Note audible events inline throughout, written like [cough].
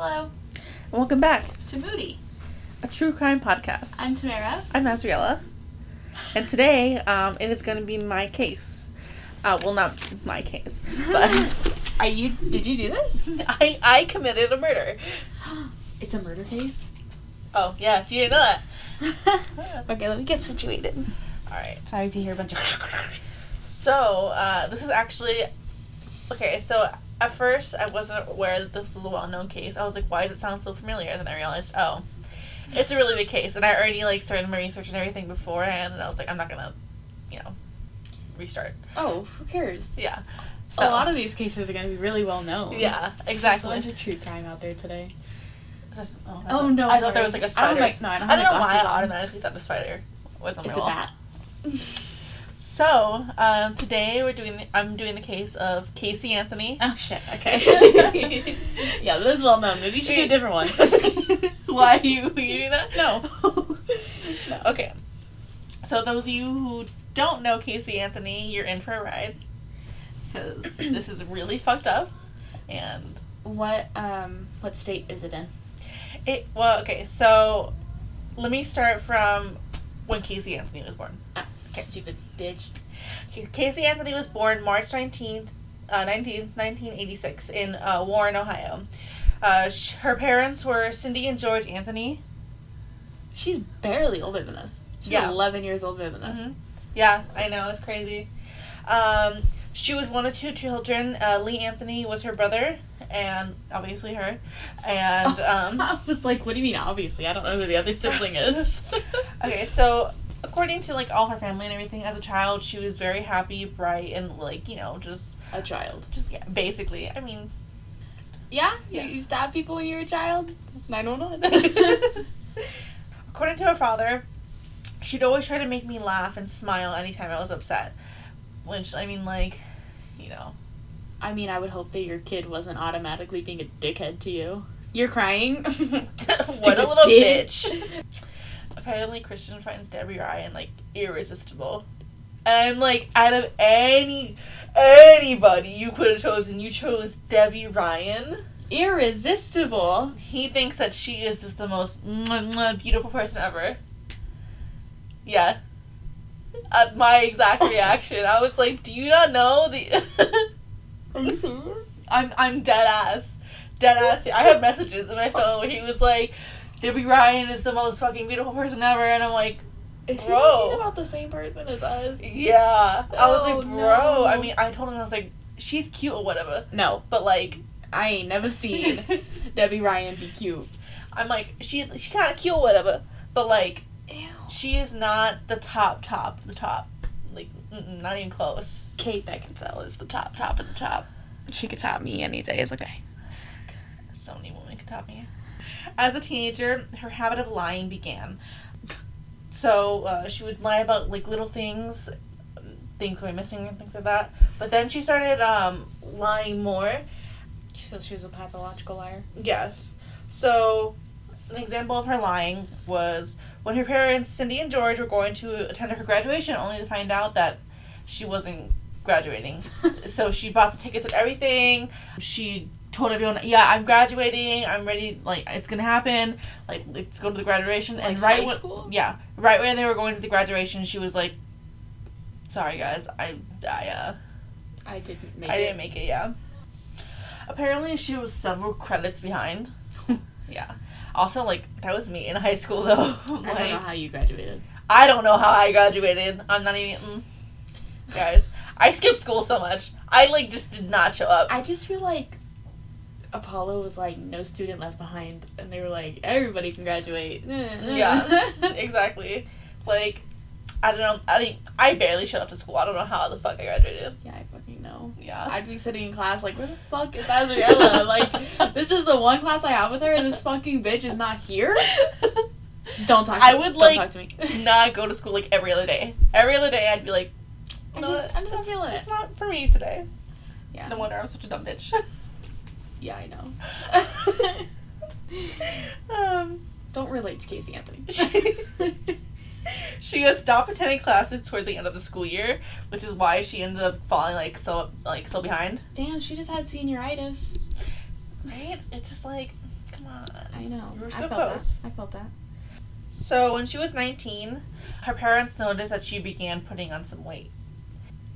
Hello, And welcome back, to Moody. a true crime podcast. I'm Tamara. I'm Azriella, and today um, it is going to be my case. Uh, well, not my case, but [laughs] Are you? Did you do this? [laughs] I I committed a murder. [gasps] It's a murder case. Oh yes, you didn't know that. [laughs] okay, let me get situated. All right. Sorry if you hear a bunch of. So uh, this is actually okay. So at first I wasn't aware that this was a well-known case. I was like, why does it sound so familiar? And then I realized, oh, it's a really big case, and I already like started my research and everything beforehand, and I was like, I'm not gonna, you know, restart. Oh, who cares? Yeah. So, a lot of these cases are to be really well known. Yeah, There's a bunch of true crime out there today. Just- oh, Oh, no, I thought there was sorry. like a I don't spider. like- no, I don't I don't know why I automatically thought the spider was on my It's a wall. bat. [laughs] So um, today we're doing. The, I'm doing the case of Casey Anthony. oh shit. Okay. [laughs] yeah, that is well known. Maybe you should do a different one. [laughs] why are you, doing that? No. [laughs] no. Okay. So those of you who don't know Casey Anthony, you're in for a ride because [coughs] this is really fucked up, and What um what state is it in? it. Well, okay. So let me start from when Casey Anthony was born. Okay. Stupid bitch. Casey Anthony was born March 19th, uh, 19th 1986, in uh, Warren, Ohio. Uh, sh- her parents were Cindy and George Anthony. She's barely older than us. She's Yeah. 11 years older than us. Mhm. Yeah, I know, it's crazy. Um, she was one of two children. Uh, Lee Anthony was her brother, and obviously her. And, [laughs] um, I was like, what do you mean? Obviously, I don't know who the other sibling is. [laughs] okay, so according to like all her family and everything, as a child, she was very happy, bright, and like you know, just a child. just yeah, basically. I mean, Yeah? Yeah. You stab people when you're a child? 911. [laughs] according to her father, she'd always try to make me laugh and smile anytime I was upset. Which I mean, like, you know, I mean, I would hope that your kid wasn't automatically being a dickhead to you. You're crying? [laughs] [laughs] what a little bitch. Apparently, Christian finds Debby Ryan like irresistible. And I'm like, out of any anybody you could have chosen, you chose Debby Ryan. Irresistible. He thinks that she is just the most beautiful person ever. Yeah. At my exact [laughs] reaction, I was like, "Do you not know the?" [laughs] Are you serious? I'm I'm dead ass, dead ass. I have messages in my [laughs] phone where he was like, "Debby Ryan is the most fucking beautiful person ever," and I'm like, Is he Bro. thinking about the same person as us? "Yeah." I was Oh, like, "Bro," no. I mean, I told him I was like, "She's cute or whatever," No, but like, I ain't never seen [laughs] Debby Ryan be cute. I'm like, she she kind of cute or whatever, but like, Ew. she is not the top top the top, like, not even close. Kate Beckinsale is the top, top of the top. She could top me any day. It's okay. So many women could top me. As a teenager, her habit of lying began. So uh, she would lie about like little things, things going missing and things like that. But then she started um, lying more. So she was a pathological liar. Yes. So an example of her lying was when her parents, Cindy and George, were going to attend her graduation, only to find out that she wasn't graduating. [laughs] so she bought the tickets and everything. She told everyone, "Yeah, I'm graduating. I'm ready. Like it's gonna happen. Like let's go to the graduation." And right when, yeah, right when they were going to the graduation, she was like, "Sorry guys, I I uh I didn't make I it. didn't make it. Yeah." Apparently, she was several credits behind. [laughs] yeah. Also, like that was me in high school though. [laughs] I don't know how you graduated. I don't know how I graduated. I'm not even. Mm. Guys, I skipped school so much. I like just did not show up. I just feel like Apollo was like no student left behind, and they were like everybody can graduate. [laughs] Yeah, [laughs] exactly. Like, I don't know. I didn't, I barely showed up to school. I don't know how the fuck I graduated. yeah, I fucking know. Yeah. I'd be sitting in class like, where the fuck is Azriella? [laughs] like, this is the one class I have with her, and this fucking bitch is not here. Don't talk. To I me. would, Don't like, talk to me. not go to school like every other day. Every other day, I'd be like, I'm just, I'm just not feeling it. It's not for me today. Yeah. No wonder I'm such a dumb bitch. Yeah, I know. [laughs] um, Don't relate to Casey Anthony. [laughs] she has stopped attending classes toward the end of the school year, which is why she ended up falling like so like so behind. Damn, she just had senioritis. Right? It's just like, come on. I know. You were I so felt close. that. I felt that. So when she was 19, her parents noticed that she began putting on some weight.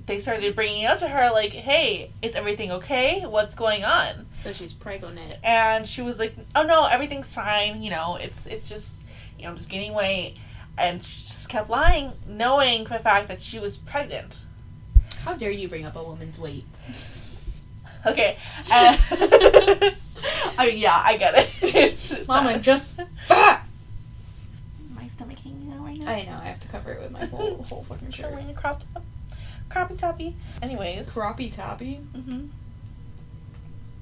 They started bringing it up to her like, "Hey, is everything okay? What's going on?" So she's pregnant. And she was like, "Oh no, everything's fine. You know, it's it's just, you know, I'm just gaining weight." And she just kept lying, knowing for the fact that she was pregnant. How dare you bring up a woman's weight? [laughs] Okay. [laughs] Uh, [laughs] I mean, yeah, I get it. Mom, I'm just fat. My stomach hanging out right now. I know. I have to cover it with my whole whole fucking I'm shirt. wearing a crop top. Croppy toppy. Anyways. Croppy toppy. Mm-hmm.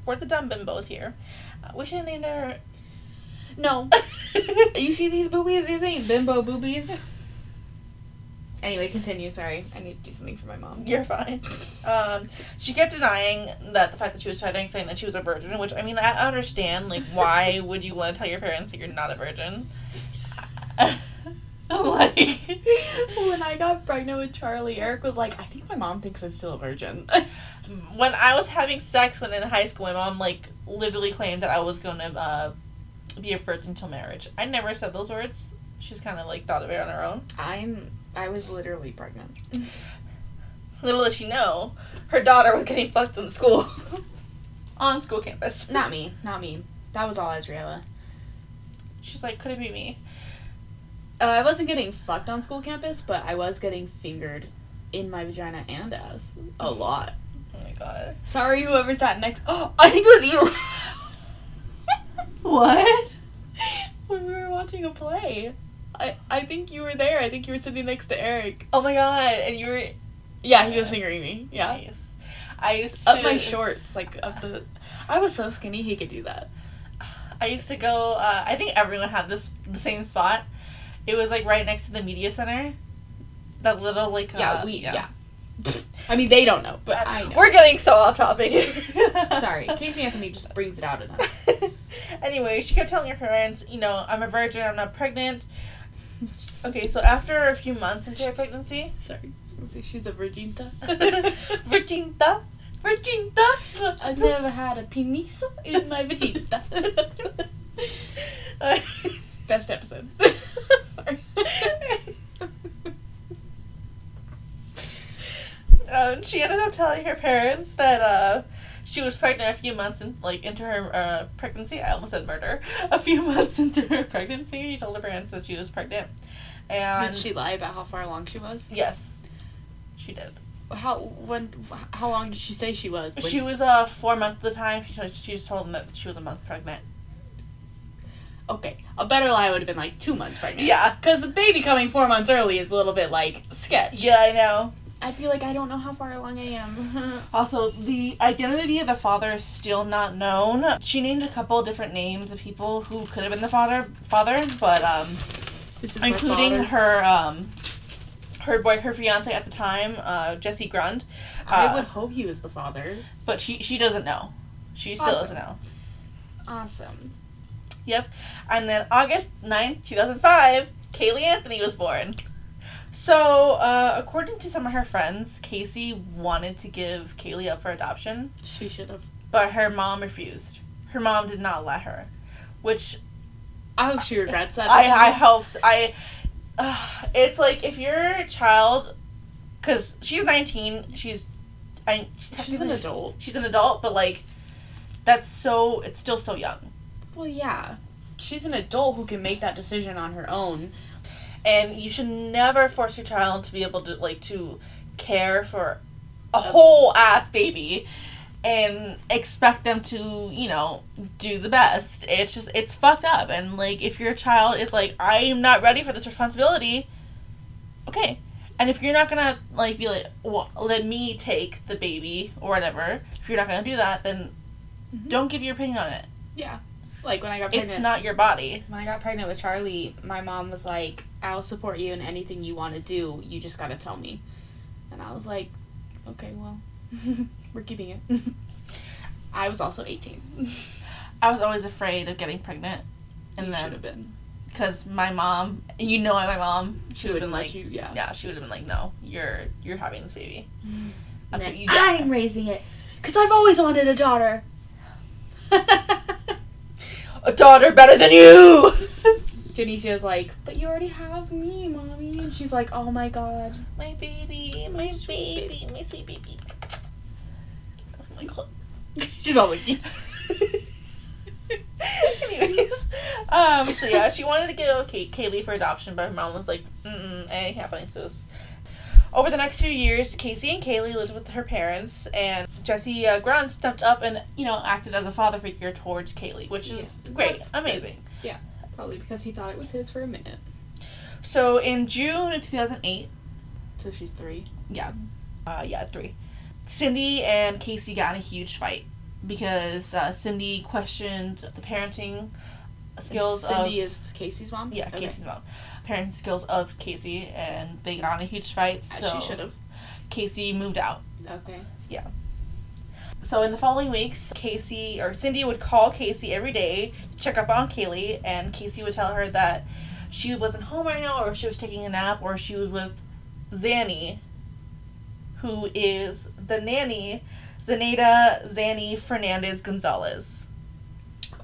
We're the dumb bimbos here. Uh, we should name her. No. [laughs] You see these boobies? These ain't bimbo boobies. Anyway, continue. Sorry, I need to do something for my mom. You're fine. Um, she kept denying that the fact that she was pregnant, saying that she was a virgin. Which I mean, I understand. Like, why would you want to tell your parents that you're not a virgin? [laughs] like, when I got pregnant with Charlie, Eric was like, "I think my mom thinks I'm still a virgin." [laughs] when I was having sex when in high school, my mom like literally claimed that I was gonna uh, be a virgin till marriage. I never said those words. She's kind of like thought of it on her own. I'm. I was literally pregnant. [laughs] Little did she know, her daughter was getting fucked in school, on school campus. Not me. Not me. That was all Azriella. She's like, could it be me? Uh, I wasn't getting fucked on school campus, but I was getting fingered in my vagina and ass a lot. Oh my god. Sorry, whoever sat next. Oh, [gasps] I think it was you. [laughs] What? when we were watching a play. I, I think you were there. I think you were sitting next to Eric. Oh my god! And you were Yeah, he was fingering me. Yeah. Nice. I used to Up my shorts, like up the. I was so skinny, he could do that. I used to go. Uh, I think everyone had this the same spot. It was like right next to the media center. That little like Yeah, uh, we. Yeah. I mean, they don't know, but I know. We're getting so off topic. [laughs] Sorry, [laughs] Casey Anthony just brings it out enough. [laughs] anyway, she kept telling her parents, you know, I'm a virgin, I'm not pregnant. Okay, so after a few months into her pregnancy, Sorry, I was gonna say she's a virginta. virginta, virginta. I've never had a penis in my vagina. Best episode. Sorry. um, she ended up telling her parents that uh, she was pregnant a few months in, like into her uh, pregnancy. I almost said murder. A few [laughs] months into her pregnancy, she told her parents that she was pregnant. And Did she lie about how far along she was? yes, she did. How when? How long did she say she was? When- She was uh four months at the time. She, she just told them that she was a month pregnant. Okay. A better lie would have been like two months pregnant. Yeah. Because a baby coming four months early is a little bit like sketch. Yeah, I know. I'd be like, I don't know how far along I am. [laughs] Also, the identity of the father is still not known. She named a couple different names of people who could have been the father, father, but um, including father. her um, her boy, her fiance at the time, uh, Jesse Grund. I uh, would hope he was the father. but she she doesn't know. She still Awesome. doesn't know. Awesome. Yep. And then August 9th, 2005, Caylee Anthony was born. So, uh, according to some of her friends, Casey wanted to give Caylee up for adoption, She should have. but her mom refused. Her mom did not let her, which I hope she regrets that. I, I hope s- I. Uh, it's like if your child, because she's 19, she's. I, She's an adult. She's an adult, but like, that's so. It's still so young. Well, yeah. She's an adult who can make that decision on her own. and you should never force your child to be able to like to care for a whole ass baby and expect them to you know do the best it's just it's fucked up and like if your child is like i am not ready for this responsibility okay and if you're not gonna like be like well, let me take the baby or whatever if you're not gonna do that then Mhm. don't give your opinion on it Yeah. Like when I got pregnant. it's not your body when I got pregnant with Charlie, my mom was like, "I'll support you in anything you want to do. You just gotta tell me." And I was like, "Okay, well, [laughs] we're keeping it." [laughs] I was also eighteen. i was always afraid of getting pregnant and you should have been. because my mom, and you know my mom, she would have been like, you. Yeah. yeah, she would have been like, no, you're you're having this baby. [laughs] That's what you do. I'm raising it because I've always wanted a daughter. A daughter better than you. [laughs] Janicia's like, but you already have me, mommy. And she's like, oh my god. my baby, my sweet baby, my sweet baby. Oh my god. she's all like, [laughs] Anyways, um, so yeah, she wanted to give Kay- Caylee for adoption, but her mom was like, mm ain't happening, sis. Over the next few years, Casey and Caylee lived with her parents, and Jesse uh, Grund stepped up and, you know, acted as a father figure towards Caylee, which is Yeah, great, that's amazing. probably because he thought it was his for a minute. So in June of 2008, So she's three. yeah, uh, yeah, three, Cindy and Casey got in a huge fight because uh, Cindy questioned the parenting skills of Cindy is Casey's mom? Yeah, Okay. Casey's mom. Parenting skills of Casey, and they got in a huge fight. As So she should have. Casey moved out. Okay. So in the following weeks, Casey or Cindy would call Casey every day to check up on Caylee, and Casey would tell her that she wasn't home right now, or she was taking a nap, or she was with Zanny, who is the nanny, Zaneta Zanny Fernandez Gonzalez.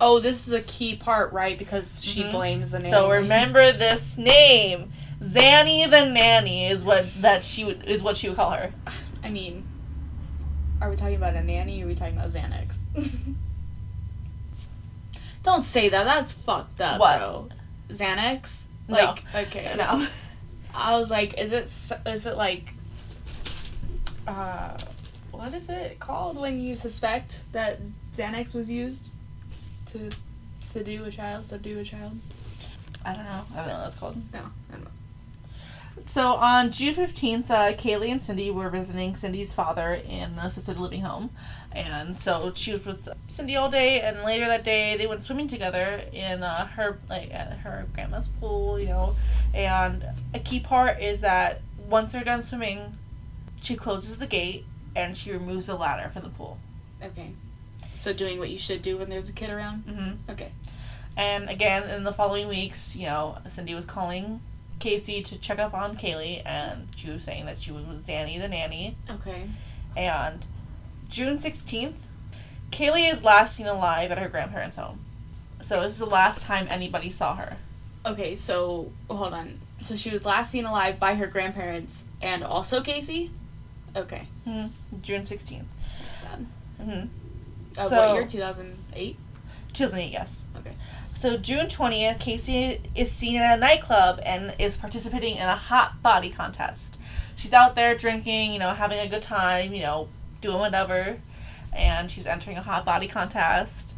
Oh, this is a key part, right? Because she Mhm. blames the nanny. So remember this name, Zanny the nanny is what that she would is what she would call her. I mean, are we talking about a nanny or are we talking about Xanax? [laughs] Don't say that. That's fucked up, What? bro. Xanax? No. Like, okay. No. I was like, is it is it like uh what is it called when you suspect that Xanax was used to seduce a child, subdue a child? I don't know. I don't know what that's called. No, I don't know. So on June fifteenth, uh, Caylee and Cindy were visiting Cindy's father in an assisted living home, and so she was with Cindy all day. And later that day, they went swimming together in uh, her like at her grandma's pool, you know. And a key part is that once they're done swimming, she closes the gate and she removes the ladder from the pool. Okay. So doing what you should do when there's a kid around? Mm-hmm. Okay. And again, in the following weeks, you know, Cindy was calling Casey to check up on Caylee, and she was saying that she was with Zanny the nanny. Okay. And June 16th, Caylee is last seen alive at her grandparents' home. So this is the last time anybody saw her. Okay, so hold on. So she was last seen alive by her grandparents and also Casey? Okay. hmm June 16th. That's sad. hmm Uh, So- what year? 2008? 2008, yes. Okay. So June 20th, Casey is seen at a nightclub and is participating in a hot body contest. She's out there drinking, you know, having a good time, you know, doing whatever, and she's entering a hot body contest.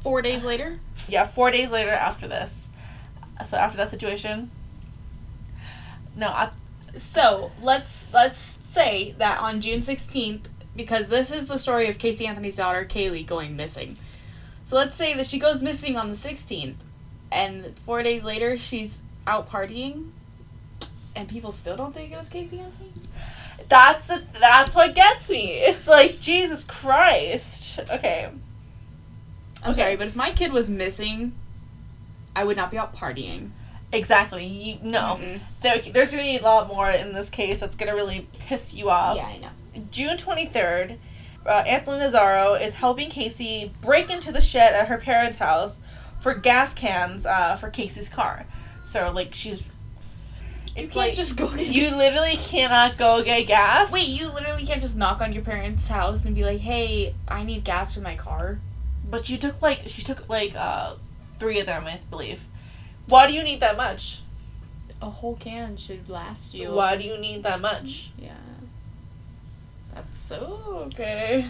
Four days later? Yeah, four days later after this. So after that situation, no, I, So let's let's say that on June 16th, because this is the story of Casey Anthony's daughter, Caylee, going missing. So let's say that she goes missing on the 16th, and four days later she's out partying, and people still don't think it was Casey Anthony? that's the, that's what gets me. It's like Jesus Christ. Okay. I'm Okay. sorry, but if my kid was missing, I would not be out partying. Exactly. You, no. Mm-mm. There, there's gonna be a lot more in this case that's gonna really piss you off. Yeah, I know. June 23rd, uh, Anthony Nazaro is helping Casey break into the shed at her parents' house for gas cans uh, for Casey's car. So, like, she's. You can't like, just go. Get You literally cannot go get gas. Wait, you literally can't just knock on your parents' house and be like, "Hey, I need gas for my car." But she took, like, she took, like, uh, three of them, I believe. Why do you need that much? A whole can should last you. Why do you need that much? Yeah. That's so okay.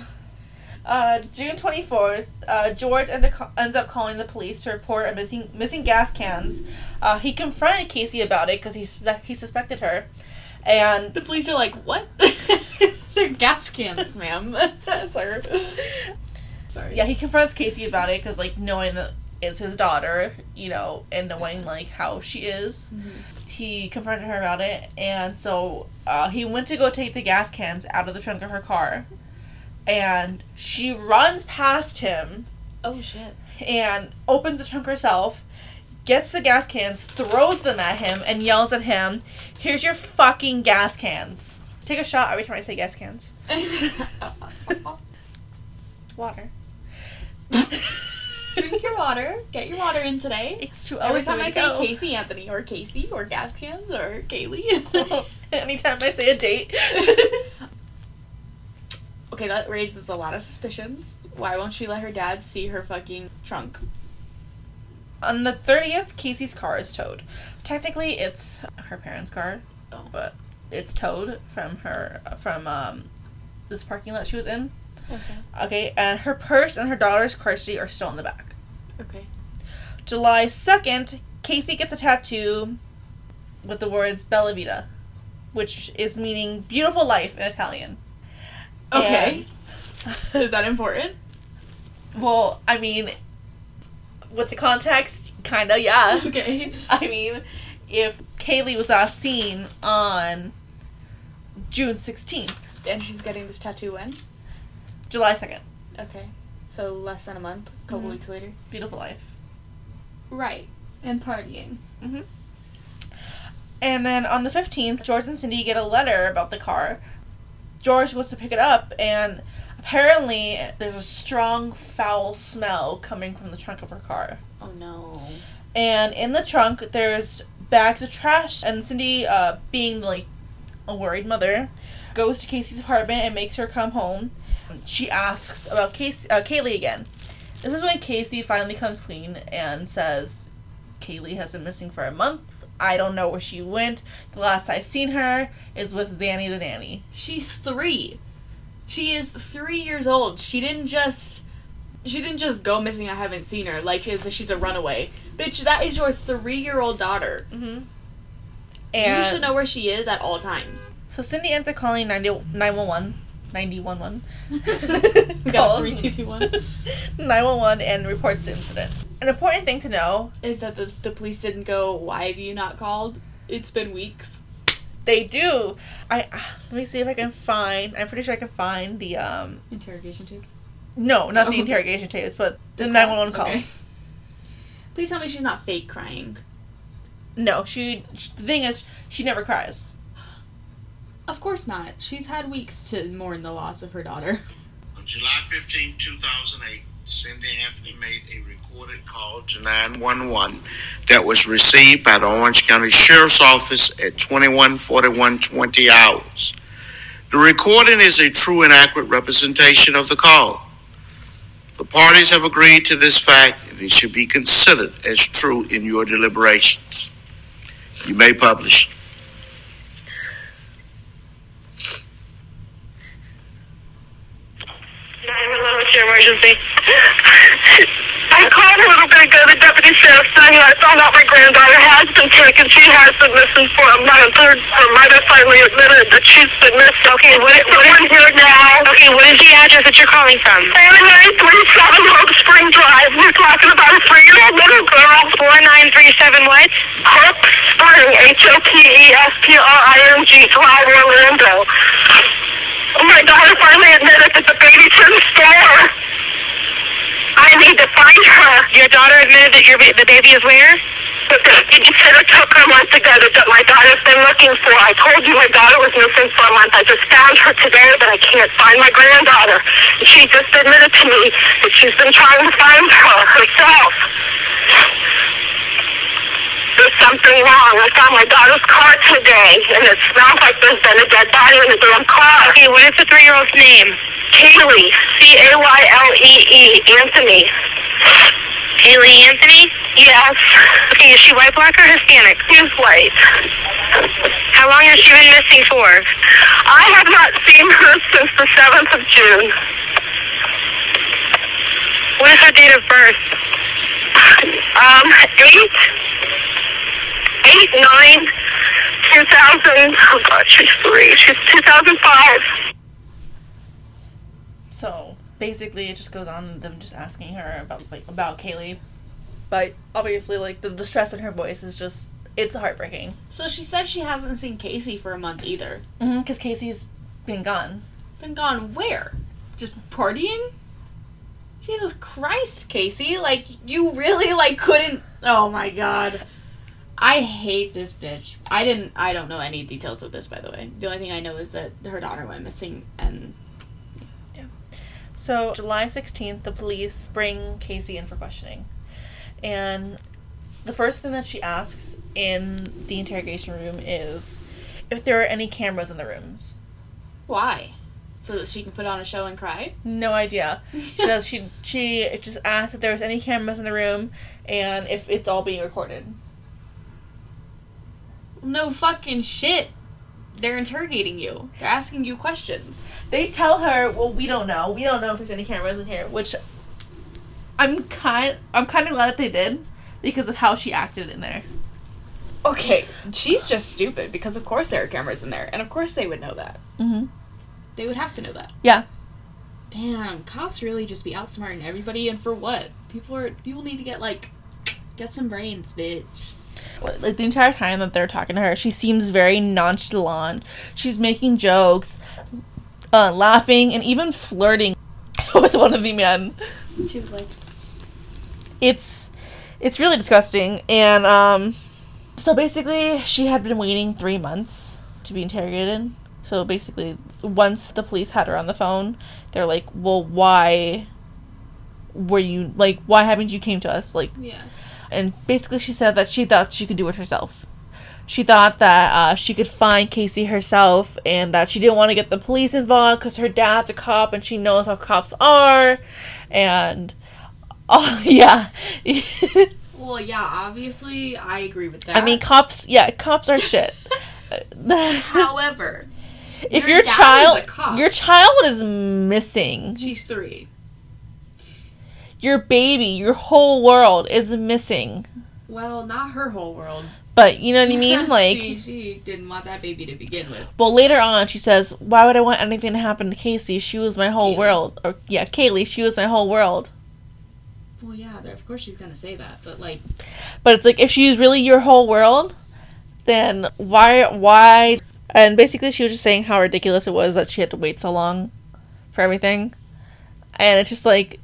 Uh, June 24th, uh, George end ends up calling the police to report a missing missing gas cans. Uh, he confronted Casey about it because he, he suspected her. And The police are like, "What? [laughs] They're gas cans, ma'am." [laughs] Sir. Sorry. yeah, he confronts Casey about it because, like, knowing that it's his daughter, you know, and knowing, like, how she is, Mhm. He confronted her about it. And so uh, he went to go take the gas cans out of the trunk of her car. And she runs past him Oh shit. and opens the trunk herself, gets the gas cans, throws them at him, and yells at him, Here's your fucking gas cans. Take a shot every time I say gas cans. [laughs] [laughs] Water. [laughs] Drink your water. Get your water in today. It's two Every time I say go. Casey Anthony or Casey or Gaskins or Caylee. [laughs] [laughs] Anytime I say a date. [laughs] okay, that raises a lot of suspicions. Why won't she let her dad see her fucking trunk? On the 30th, Casey's car is towed. Technically, it's her parents' car, Oh. but it's towed from her from um this parking lot she was in. Okay. Okay, and her purse and her daughter's car seat are still in the back. Okay. July 2nd, Casey gets a tattoo with the words Bella Vita, which is meaning beautiful life in Italian. Okay. [laughs] Is that important? Well, I mean, with the context, kinda, yeah. [laughs] Okay. I mean, if Caylee was last seen on June 16th, And she's getting this tattoo when? July 2nd, Okay. So less than a month, a couple Mhm. weeks later. beautiful life. Right. And partying. hmm And then on the 15th, George and Cindy get a letter about the car. George goes to pick it up, and apparently there's a strong foul smell coming from the trunk of her car. Oh no. And in the trunk, there's bags of trash. And Cindy, uh, being like a worried mother, goes to Casey's apartment and makes her come home. She asks about Casey, uh, Caylee again. This is when Casey finally comes clean and says, Caylee has been missing for a month. I don't know where she went. The last I've seen her is with Zanny the nanny. She's three. She is three years old. She didn't just she didn't just go missing. I haven't seen her. Like she's she's a runaway. Bitch, that is your three year old daughter. Mm-hmm. you should know where she is at all times. so Cindy ends up calling 90, 911. 911. We [laughs] got a Calls three, two, two, one. [laughs] 911 and reports the incident. An important thing to know Is that the the police didn't go? Why have you not called? It's been weeks. they do. I let me see if I can find. I'm pretty sure I can find the um. Interrogation tapes. No, not the Oh. interrogation tapes, but the call? 911 call. Okay. Please tell me she's not fake crying. No, she, she. The thing is, she never cries. Of course not. She's had weeks to mourn the loss of her daughter. On July 15, 2008, Cindy Anthony made a recorded call to 911 that was received by the Orange County Sheriff's Office at 214120 hours. The recording is a true and accurate representation of the call. The parties have agreed to this fact and it should be considered as true in your deliberations. You may publish. 911, what's your emergency? I called a little bit ago. The deputy sheriff said I found out my granddaughter has been taken. She has been missing for a month. Her, her mother finally admitted that she's been missing. Okay, what, what is here now? Okay, what is the address that you're calling from? 4937 Hope Spring Drive. We're talking about a three-year-old little girl. 4937 what? Hope Spring, H-O-P-E-S-P-R-I-N-G, Drive, Orlando. Oh, my daughter finally admitted that the baby's in the store. I need to find her. Your daughter admitted that your ba- the baby is where? But the babysitter took her a month ago that my daughter's been looking for. I told you my daughter was missing for a month. I just found her today, but I can't find my granddaughter. She just admitted to me that she's been trying to find her herself. There's something wrong. I found my daughter's car today, and it smells like there's been a dead body in the damn car. Okay, what is the three-year-old's name? Caylee, C-A-Y-L-E-E, Anthony. Haley Anthony? Yes, Okay, is she white, black, or Hispanic? she's white. How long has she been missing for? I have not seen her since the 7th of June. What is her date of birth? Um, 8, 8, 9, 2000, oh God, she's 3, she's 2005. So basically, it just goes on them just asking her about like about Caylee, but obviously, like the distress in her voice is just it's heartbreaking. So she said she hasn't seen Casey for a month either. Mm-hmm, because Casey's been gone. Been gone where? Just partying? Jesus Christ, Casey! Like you really like couldn't. Oh my god. I hate this bitch. I didn't. I don't know any details of this, by the way. The only thing I know is that her daughter went missing, and yeah. So, July 16th, the police bring Casey in for questioning. And the first thing that she asks in the interrogation room is if there are any cameras in the rooms. Why? So that she can put on a show and cry? No idea. [laughs] Does she she just asked if there was any cameras in the room and if it's all being recorded. No fucking shit. They're interrogating you. They're asking you questions. They tell her, "Well, we don't know. We don't know if there's any cameras in here," which I'm kind I'm kind of glad that they did because of how she acted in there. Okay, she's just stupid because of course there are cameras in there, and of course they would know that. Mhm. They would have to know that. Yeah. Damn, cops really just be outsmarting everybody, and for what? People are people need to get like get some brains, bitch. Like the entire time that they're talking to her, she seems very nonchalant. She's making jokes, uh, laughing, and even flirting [laughs] with one of the men. She was like, It's it's really disgusting. And um, so basically, she had been waiting three months to be interrogated. So basically, once the police had her on the phone, they're like, "Well, why were you like? Why haven't you came to us? Like, yeah. And basically she said that she thought she could do it herself. She thought that uh, she could find Casey herself, and that she didn't want to get the police involved because her dad's a cop and she knows how cops are, and [laughs] oh yeah, [laughs] Well, yeah, obviously I agree with that. I mean cops. Yeah, cops are shit. [laughs] however, if your your, child, a cop. your child is missing, she's three. Your baby, your whole world is missing. Well, not her whole world. But you know what I mean, [laughs] like. she, she didn't want that baby to begin with. Well, later on, she says, "Why would I want anything to happen to Casey? She was my whole Caylee. world." Or yeah, Caylee, she was my whole world. Well, yeah, of course she's gonna say that, but like, But it's like if she's really your whole world, then why why? And basically, she was just saying how ridiculous it was that she had to wait so long for everything, and it's just like,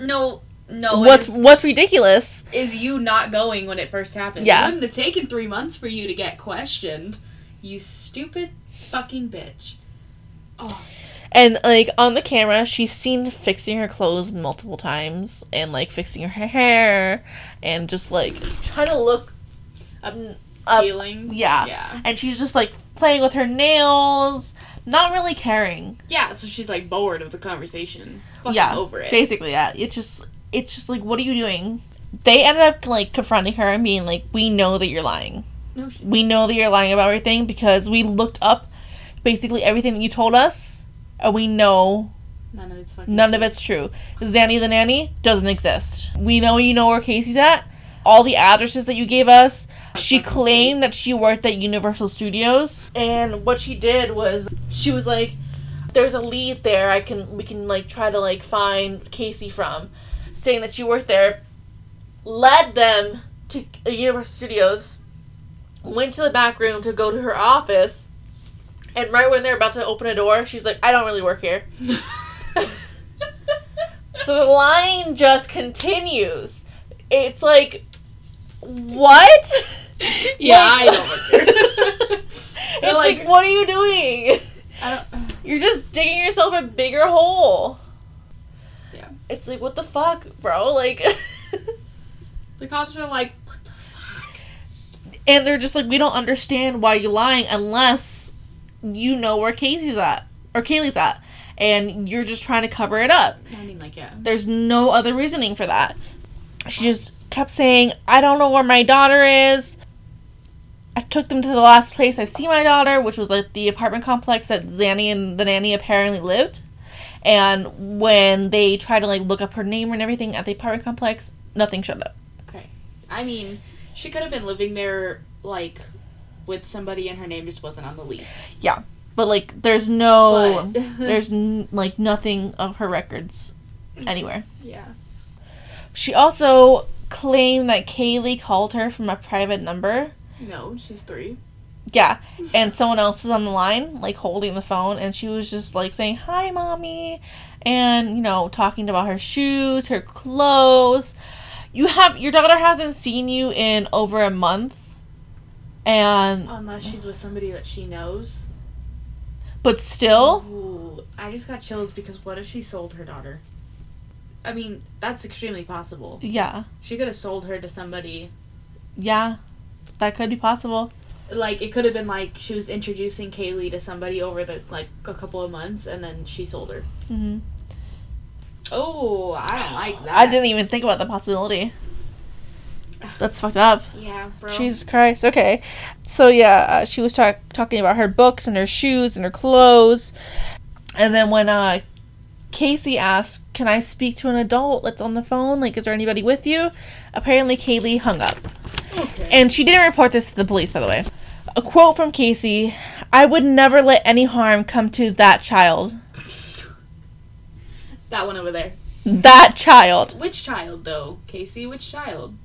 no, no. what's what's ridiculous? is you not going when it first happened? Yeah. It wouldn't have taken three months for you to get questioned. You stupid fucking bitch. Oh, And like on the camera, she's seen fixing her clothes multiple times, and like fixing her hair, and just like trying to look up, up feeling. yeah. Yeah. and she's just like playing with her nails, not really caring. Yeah. So she's like bored of the conversation. Fucking yeah, Over it. Basically, yeah. It's just, it's just like, what are you doing? They ended up like confronting her and being like, "We know that you're lying. No. We know that you're lying about everything because we looked up basically everything that you told us, and we know None of it's fucking. none of it's true. Zanny the nanny doesn't exist. We know you know where Casey's at. All the addresses that you gave us. She claimed that she worked at Universal Studios, and what she did was she was like, "There's a lead there. I can we can like try to like find Casey from," saying that she worked there. Led them to Universal Studios. Went to the back room to go to her office, and right when they're about to open a door, she's like, "I don't really work here." [laughs] [laughs] So the line just continues. It's like, what? [laughs] yeah, Like- [laughs] it's They're like, like- what are you doing? I don't. You're just digging yourself a bigger hole. Yeah. It's like, what the fuck, bro? Like, [laughs] The cops are like, what the fuck? and they're just like, we don't understand why you're lying unless you know where Casey's at or Caylee's at, and you're just trying to cover it up. I mean, like, yeah. There's no other reasoning for that. She just kept saying, I don't know where my daughter is. I took them to the last place I see my daughter, which was like the apartment complex that Zanny and the nanny apparently lived. And when they tried to like look up her name and everything at the apartment complex, nothing showed up. Okay. I mean, she could have been living there, like, with somebody and her name just wasn't on the lease. Yeah. But like, there's no, there's n- like nothing of her records [laughs] anywhere. Yeah. She also claimed that Caylee called her from a private number. No, she's three. Yeah, [sighs] and someone else was on the line, like holding the phone, and she was just like saying, Hi, mommy, and you know, talking about her shoes, her clothes. You have your daughter hasn't seen you in over a month, and Unless she's with somebody that she knows. but still, Ooh. I just got chills because what if she sold her daughter? I mean, that's extremely possible. Yeah. She could have sold her to somebody. Yeah. That could be possible. Like it could have been like she was introducing Caylee to somebody over the like a couple of months, and then she sold her. hmm Oh, I don't like that. I didn't even think about the possibility. That's fucked up. [sighs] Yeah, bro. Jesus Christ. Okay. So yeah, uh, she was talk- talking about her books and her shoes and her clothes. And then when uh Casey asked, "Can I speak to an adult that's on the phone? Like is there anybody with you?" Apparently Caylee hung up. okay. And she didn't report this to the police, by the way. A quote from Casey, "I would never let any harm come to that child." that one over there. That child. Which child though, Casey? Which child?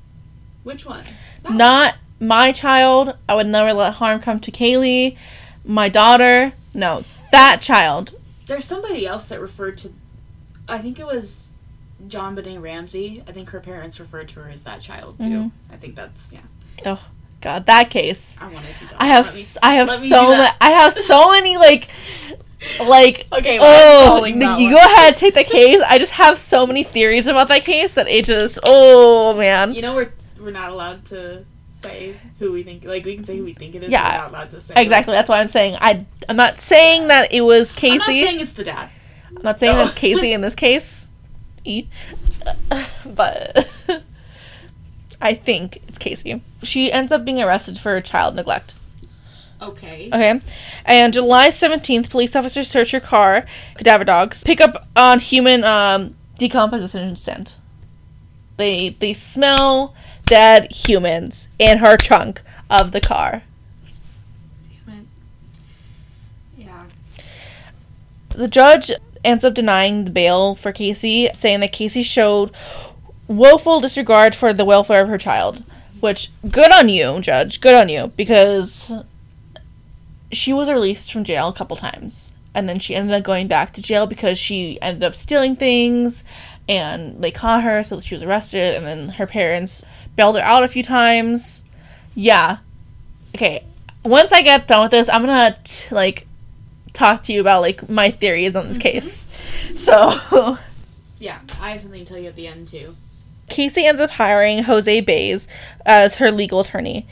Which one? That one. Not my child. I would never let harm come to Caylee, my daughter. No, that child. There's somebody else that referred to. I think it was JonBenét Ramsey. I think her parents referred to her as that child too. Mhm. I think that's yeah. Oh God, that case. I want to. I have me- I have so ma- I have so many like like Okay, well, oh you go ahead [laughs] take the case. I just have so many theories about that case that it just oh man. You know we're we're not allowed to say who we think. Like we can say who we think it is. Yeah, not allowed to say Exactly. That's why I'm saying I I'm not saying that it was Casey. I'm not saying it's the dad. I'm not saying No. that's Casey in this case. E. [laughs] But I think it's Casey. She ends up being arrested for child neglect. Okay. Okay. And July 17th, police officers search her car, cadaver dogs, pick up on human um, decomposition scent. They they smell dead humans in her trunk of the car. Yeah. The judge ends up denying the bail for Casey, saying that Casey showed willful disregard for the welfare of her child. Which, good on you, judge. Good on you. Because she was released from jail a couple times. And then she ended up going back to jail because she ended up stealing things. And they caught her, so she was arrested. And then her parents bailed her out a few times. Yeah. Okay. Once I get done with this, I'm gonna, t- like, talk to you about like my theories on this case. [laughs] So Yeah. I have something to tell you at the end too. Casey ends up hiring Jose Baez as her legal attorney.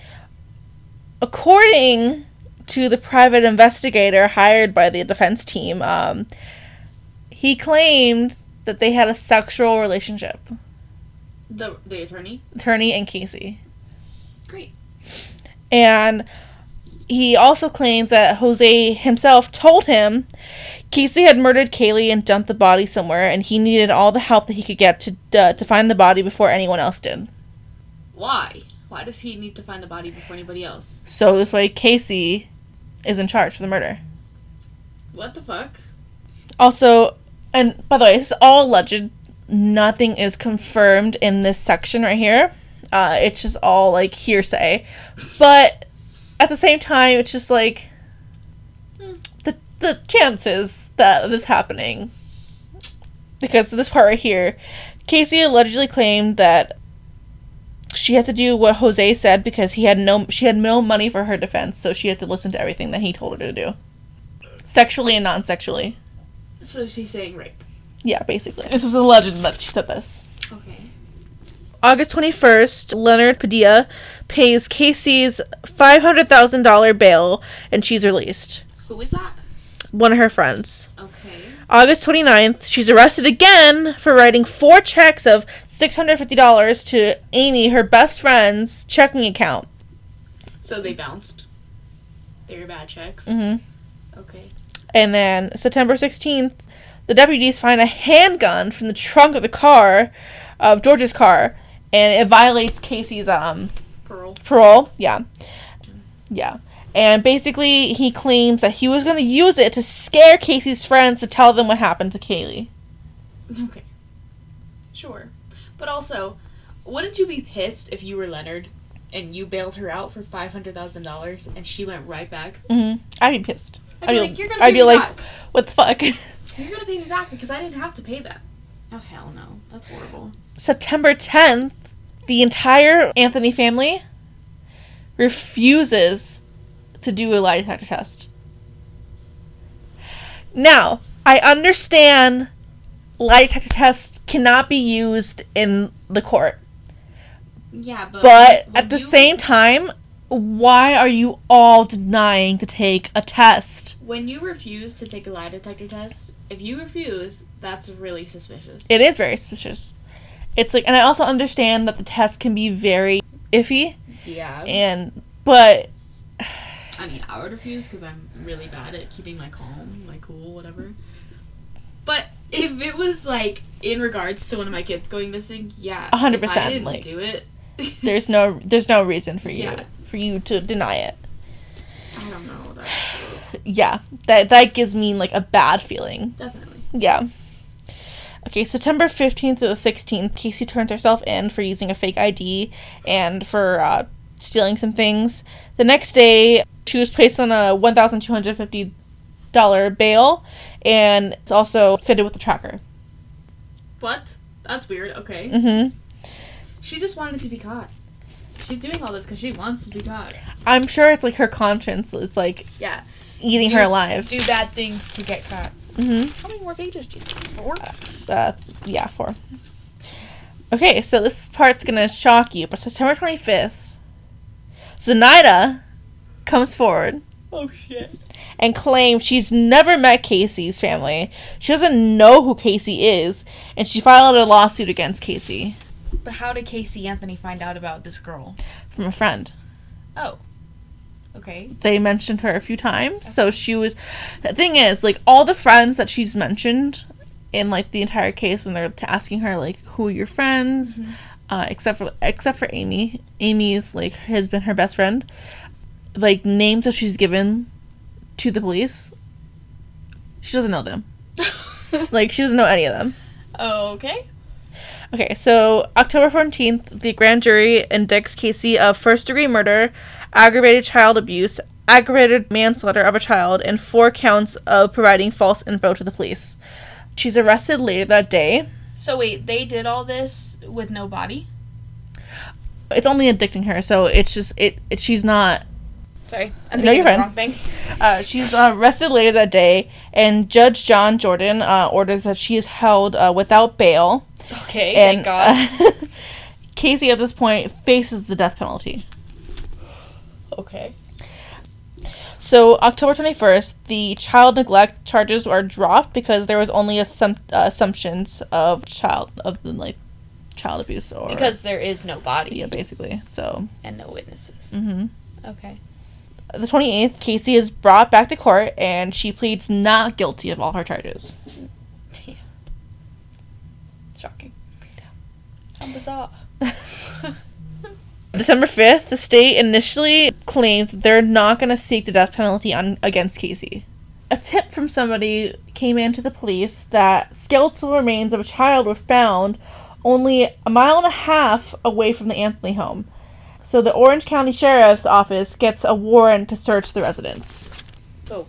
According to the private investigator hired by the defense team, um, he claimed that they had a sexual relationship, The the attorney. attorney and Casey. Great. And he also claims that Jose himself told him Casey had murdered Caylee and dumped the body somewhere, and he needed all the help that he could get to uh, to find the body before anyone else did. Why? Why does he need to find the body before anybody else? So this way, Casey is in charge for the murder. What the fuck? Also, and by the way, this is all alleged. Nothing is confirmed in this section right here. Uh, it's just all like hearsay. But at the same time, it's just like the the chances that this happening. Because this part right here, Casey allegedly claimed that she had to do what Jose said because he had no she had no money for her defense, so she had to listen to everything that he told her to do. Sexually and non-sexually. So she's saying rape. Yeah, basically. This was a legend that she said this. Okay. August 21st, Leonard Padilla pays Casey's $500,000 bail and she's released. Who is that? One of her friends. Okay. August 29th, she's arrested again for writing four checks of $650 to Amy, her best friend's checking account. So they bounced. They were bad checks. hmm Okay. And then September 16th, the deputies find a handgun from the trunk of the car, of George's car, and it violates Casey's um, Pearl. parole. Yeah. Yeah. And basically, he claims that he was going to use it to scare Casey's friends to tell them what happened to Caylee. Okay. Sure. But also, wouldn't you be pissed if you were Leonard and you bailed her out for five hundred thousand dollars and she went right back? hmm I'd be pissed. I'd be like, "You're gonna I'd be like, back." what the fuck? [laughs] You're gonna pay me back because I didn't have to pay that. Oh hell no. That's horrible. September 10th, the entire Anthony family refuses to do a lie detector test. Now, I understand lie detector tests cannot be used in the court, Yeah, but but at the you- same time, why are you all denying to take a test? When you refuse to take a lie detector test, if you refuse, that's really suspicious. It is very suspicious. It's like, and I also understand that the test can be very iffy, yeah. and but [sighs] I mean, I would refuse because I'm really bad at keeping my calm, my cool, whatever. But if it was like in regards to one of my kids going missing, yeah, hundred percent. I didn't like, do it. [laughs] there's no there's no reason for you Yeah. for you to deny it. I don't know. That's Yeah, that that gives me like a bad feeling. definitely. Yeah. Okay, September 15th to the 16th, Casey turns herself in for using a fake ID and for uh, stealing some things. The next day, she was placed on a $1,250 bail and it's also fitted with a tracker. What? That's weird. Okay. Mm-hmm. She just wanted to be caught. She's doing all this because she wants to be caught. I'm sure it's like her conscience is like Yeah. Eating Do- her alive. Do bad things to get caught. Mm-hmm. How many more pages do you see? Four? uh, yeah, four. Okay, so this part's gonna shock you, but September 25th, Zenaida comes forward Oh shit. and claims she's never met Casey's family. She doesn't know who Casey is, and she filed a lawsuit against Casey But how did Casey Anthony find out about this girl? from a friend. Oh. Okay. They mentioned her a few times, so she was. The thing is, like, all the friends that she's mentioned in like the entire case when they're t- asking her like who are your friends uh, except for except for amy amy's like has been her best friend like names that she's given to the police she doesn't know them [laughs] like she doesn't know any of them okay. okay so october 14th the grand jury indicts casey of first degree murder aggravated child abuse aggravated manslaughter of a child and four counts of providing false info to the police she's arrested later that day So wait, they did all this with no body? it's only addicting her so it's just it, it she's not Sorry, I'm No, you're the fine. wrong thing. uh, she's uh, arrested later that day and judge john jordan uh, orders that she is held uh, without bail Okay, and thank God. [laughs] casey at this point faces the death penalty okay. so october 21st the child neglect charges are dropped because there was only assum- uh, assumptions of child of the like child abuse or Because there is no body yeah basically so and no witnesses. Mm-hmm. Okay. the 28th casey is brought back to court and she pleads not guilty of all her charges Yeah. Shocking. How bizarre. [laughs] [laughs] December 5th, the state initially claims that they're not going to seek the death penalty on against Casey. A tip from somebody came in to the police that skeletal remains of a child were found only a mile and a half away from the Anthony home. So the Orange County Sheriff's Office gets a warrant to search the residence. Oh,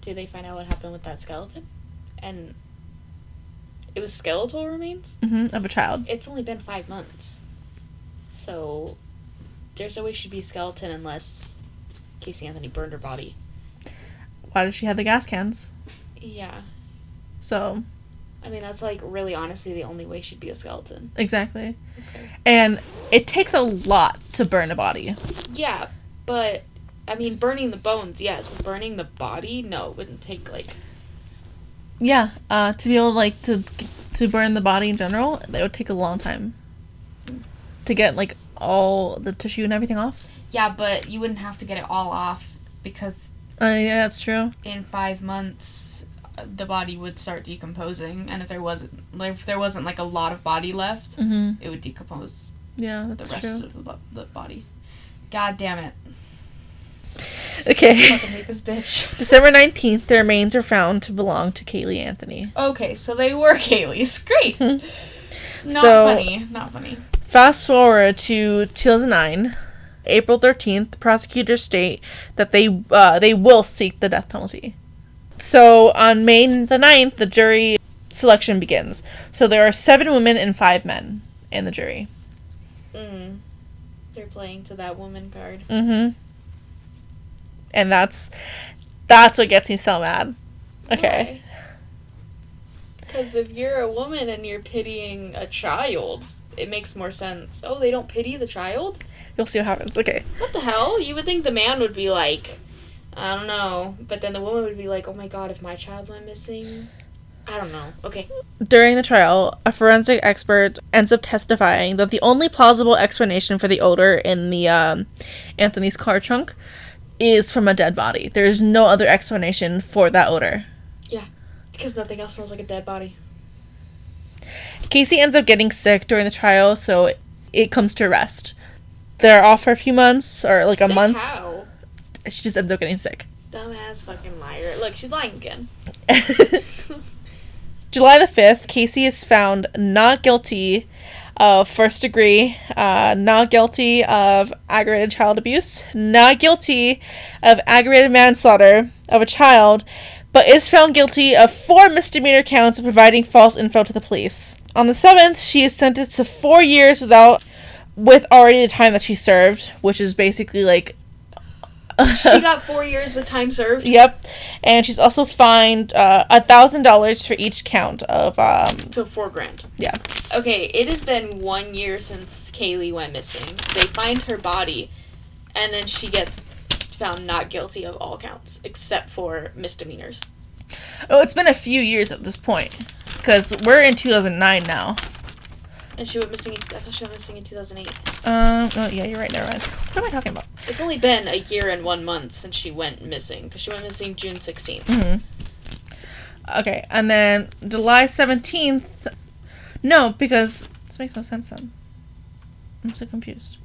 did they find out what happened with that skeleton? And it was skeletal remains? hmm of a child. It's only been five months. So there's no way she'd be a skeleton unless Casey Anthony burned her body. Why did she have the gas cans? Yeah. So, I mean, that's like really honestly the only way she'd be a skeleton. exactly. Okay. And it takes a lot to burn a body. Yeah, but I mean, burning the bones, yes, but burning the body, no, it wouldn't take like. Yeah, uh, to be able like to to burn the body in general, that would take a long time to get like all the tissue and everything off. Yeah, but you wouldn't have to get it all off because Uh, yeah, that's true. in five months uh, the body would start decomposing, and if there wasn't, like, if there wasn't like a lot of body left, Mm-hmm. it would decompose Yeah, the rest true. of the, bo- the body. God damn it! Okay. Fucking this bitch. [laughs] December nineteenth, the remains are found to belong to Caylee Anthony. Okay, so they were [laughs] Caylee's. Great. Not So- funny. Not funny. Fast forward to 2009, April 13th, prosecutors state that they uh, they will seek the death penalty. So on May the 9th, the jury selection begins. So there are seven women and five men in the jury. Mm. They're playing to that woman card. Mm-hmm. And that's that's what gets me so mad. Okay. Because if you're a woman and you're pitying a child, it makes more sense. Oh, they don't pity the child? You'll see what happens. Okay. What the hell? You would think the man would be like, I don't know. But then the woman would be like, oh my god, if my child went missing. I don't know. Okay. During the trial, a forensic expert ends up testifying that the only plausible explanation for the odor in the um, Anthony's car trunk is from a dead body. There's no other explanation for that odor. Yeah, because nothing else smells like a dead body. Casey ends up getting sick during the trial, so it comes to rest. They're off for a few months or like a month. How? She just ends up getting sick. Dumbass fucking liar. Look, she's lying again. [laughs] July the 5th, Casey is found not guilty of first degree, uh, not guilty of aggravated child abuse, not guilty of aggravated manslaughter of a child, but is found guilty of four misdemeanor counts of providing false info to the police. On the 7th, she is sentenced to four years without, with already the time that she served, which is basically like. She [laughs] got four years with time served. Yep, and she's also fined uh, a thousand dollars for each count of um So four grand. yeah. Okay, it has been one year since Caylee went missing. They find her body, and then she gets found not guilty of all counts except for misdemeanors. Oh, it's been a few years at this point. Because we're in 2009 now. And she went missing. In, I thought she went missing in 2008. Um, oh, yeah, you're right, never mind. What am I talking about? It's only been a year and one month since she went missing because she went missing June 16th. Mm-hmm. Okay, and then July 17th. No, because this makes no sense then. I'm so confused.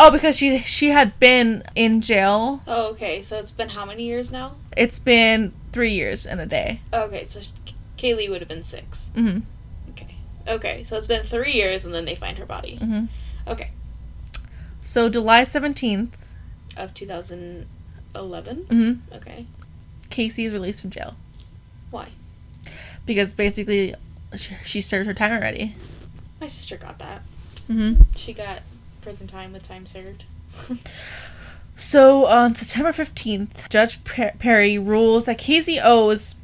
Oh, because she she had been in jail. Oh, okay. So it's been how many years now? It's been three years and a day. Okay, so sh- Caylee would have been six. hmm Okay. Okay, so it's been three years and then they find her body. hmm Okay. So July 17th, Of 2011? hmm Okay. Casey is released from jail. Why? Because basically, she, she served her time already. My sister got that. hmm She got prison time with time served. So on September 15th, Judge Perry rules that Casey owes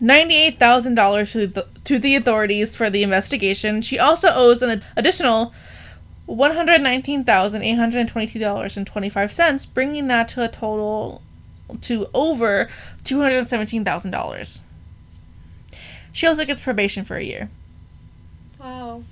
$98,000 to the, to the authorities for the investigation. She also owes an additional $119,822.25, bringing that to a total to over $217,000. She also gets probation for a year. Wow.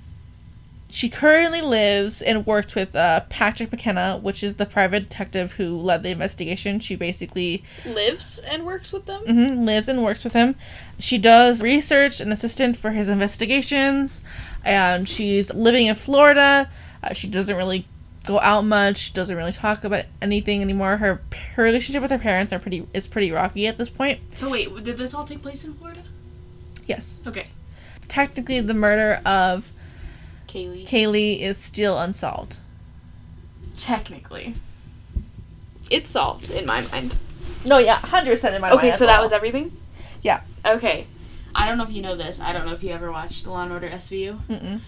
She currently lives and worked with uh, Patrick McKenna, which is the private detective who led the investigation. She basically Lives and works with them? mhm, lives and works with him. She does research and assistant for his investigations, and she's living in Florida. Uh, she doesn't really go out much. Doesn't really talk about anything anymore. Her her relationship with her parents are pretty is pretty rocky at this point. So wait, did this all take place in Florida? Yes, Okay. technically the murder of Caylee. Caylee is still unsolved. Technically. It's solved in my mind. No, yeah, hundred percent in my mind. Okay, mind so as that well. was everything? Yeah. Okay. I don't know if you know this. I don't know if you ever watched Law and Order SVU. Mm-mm.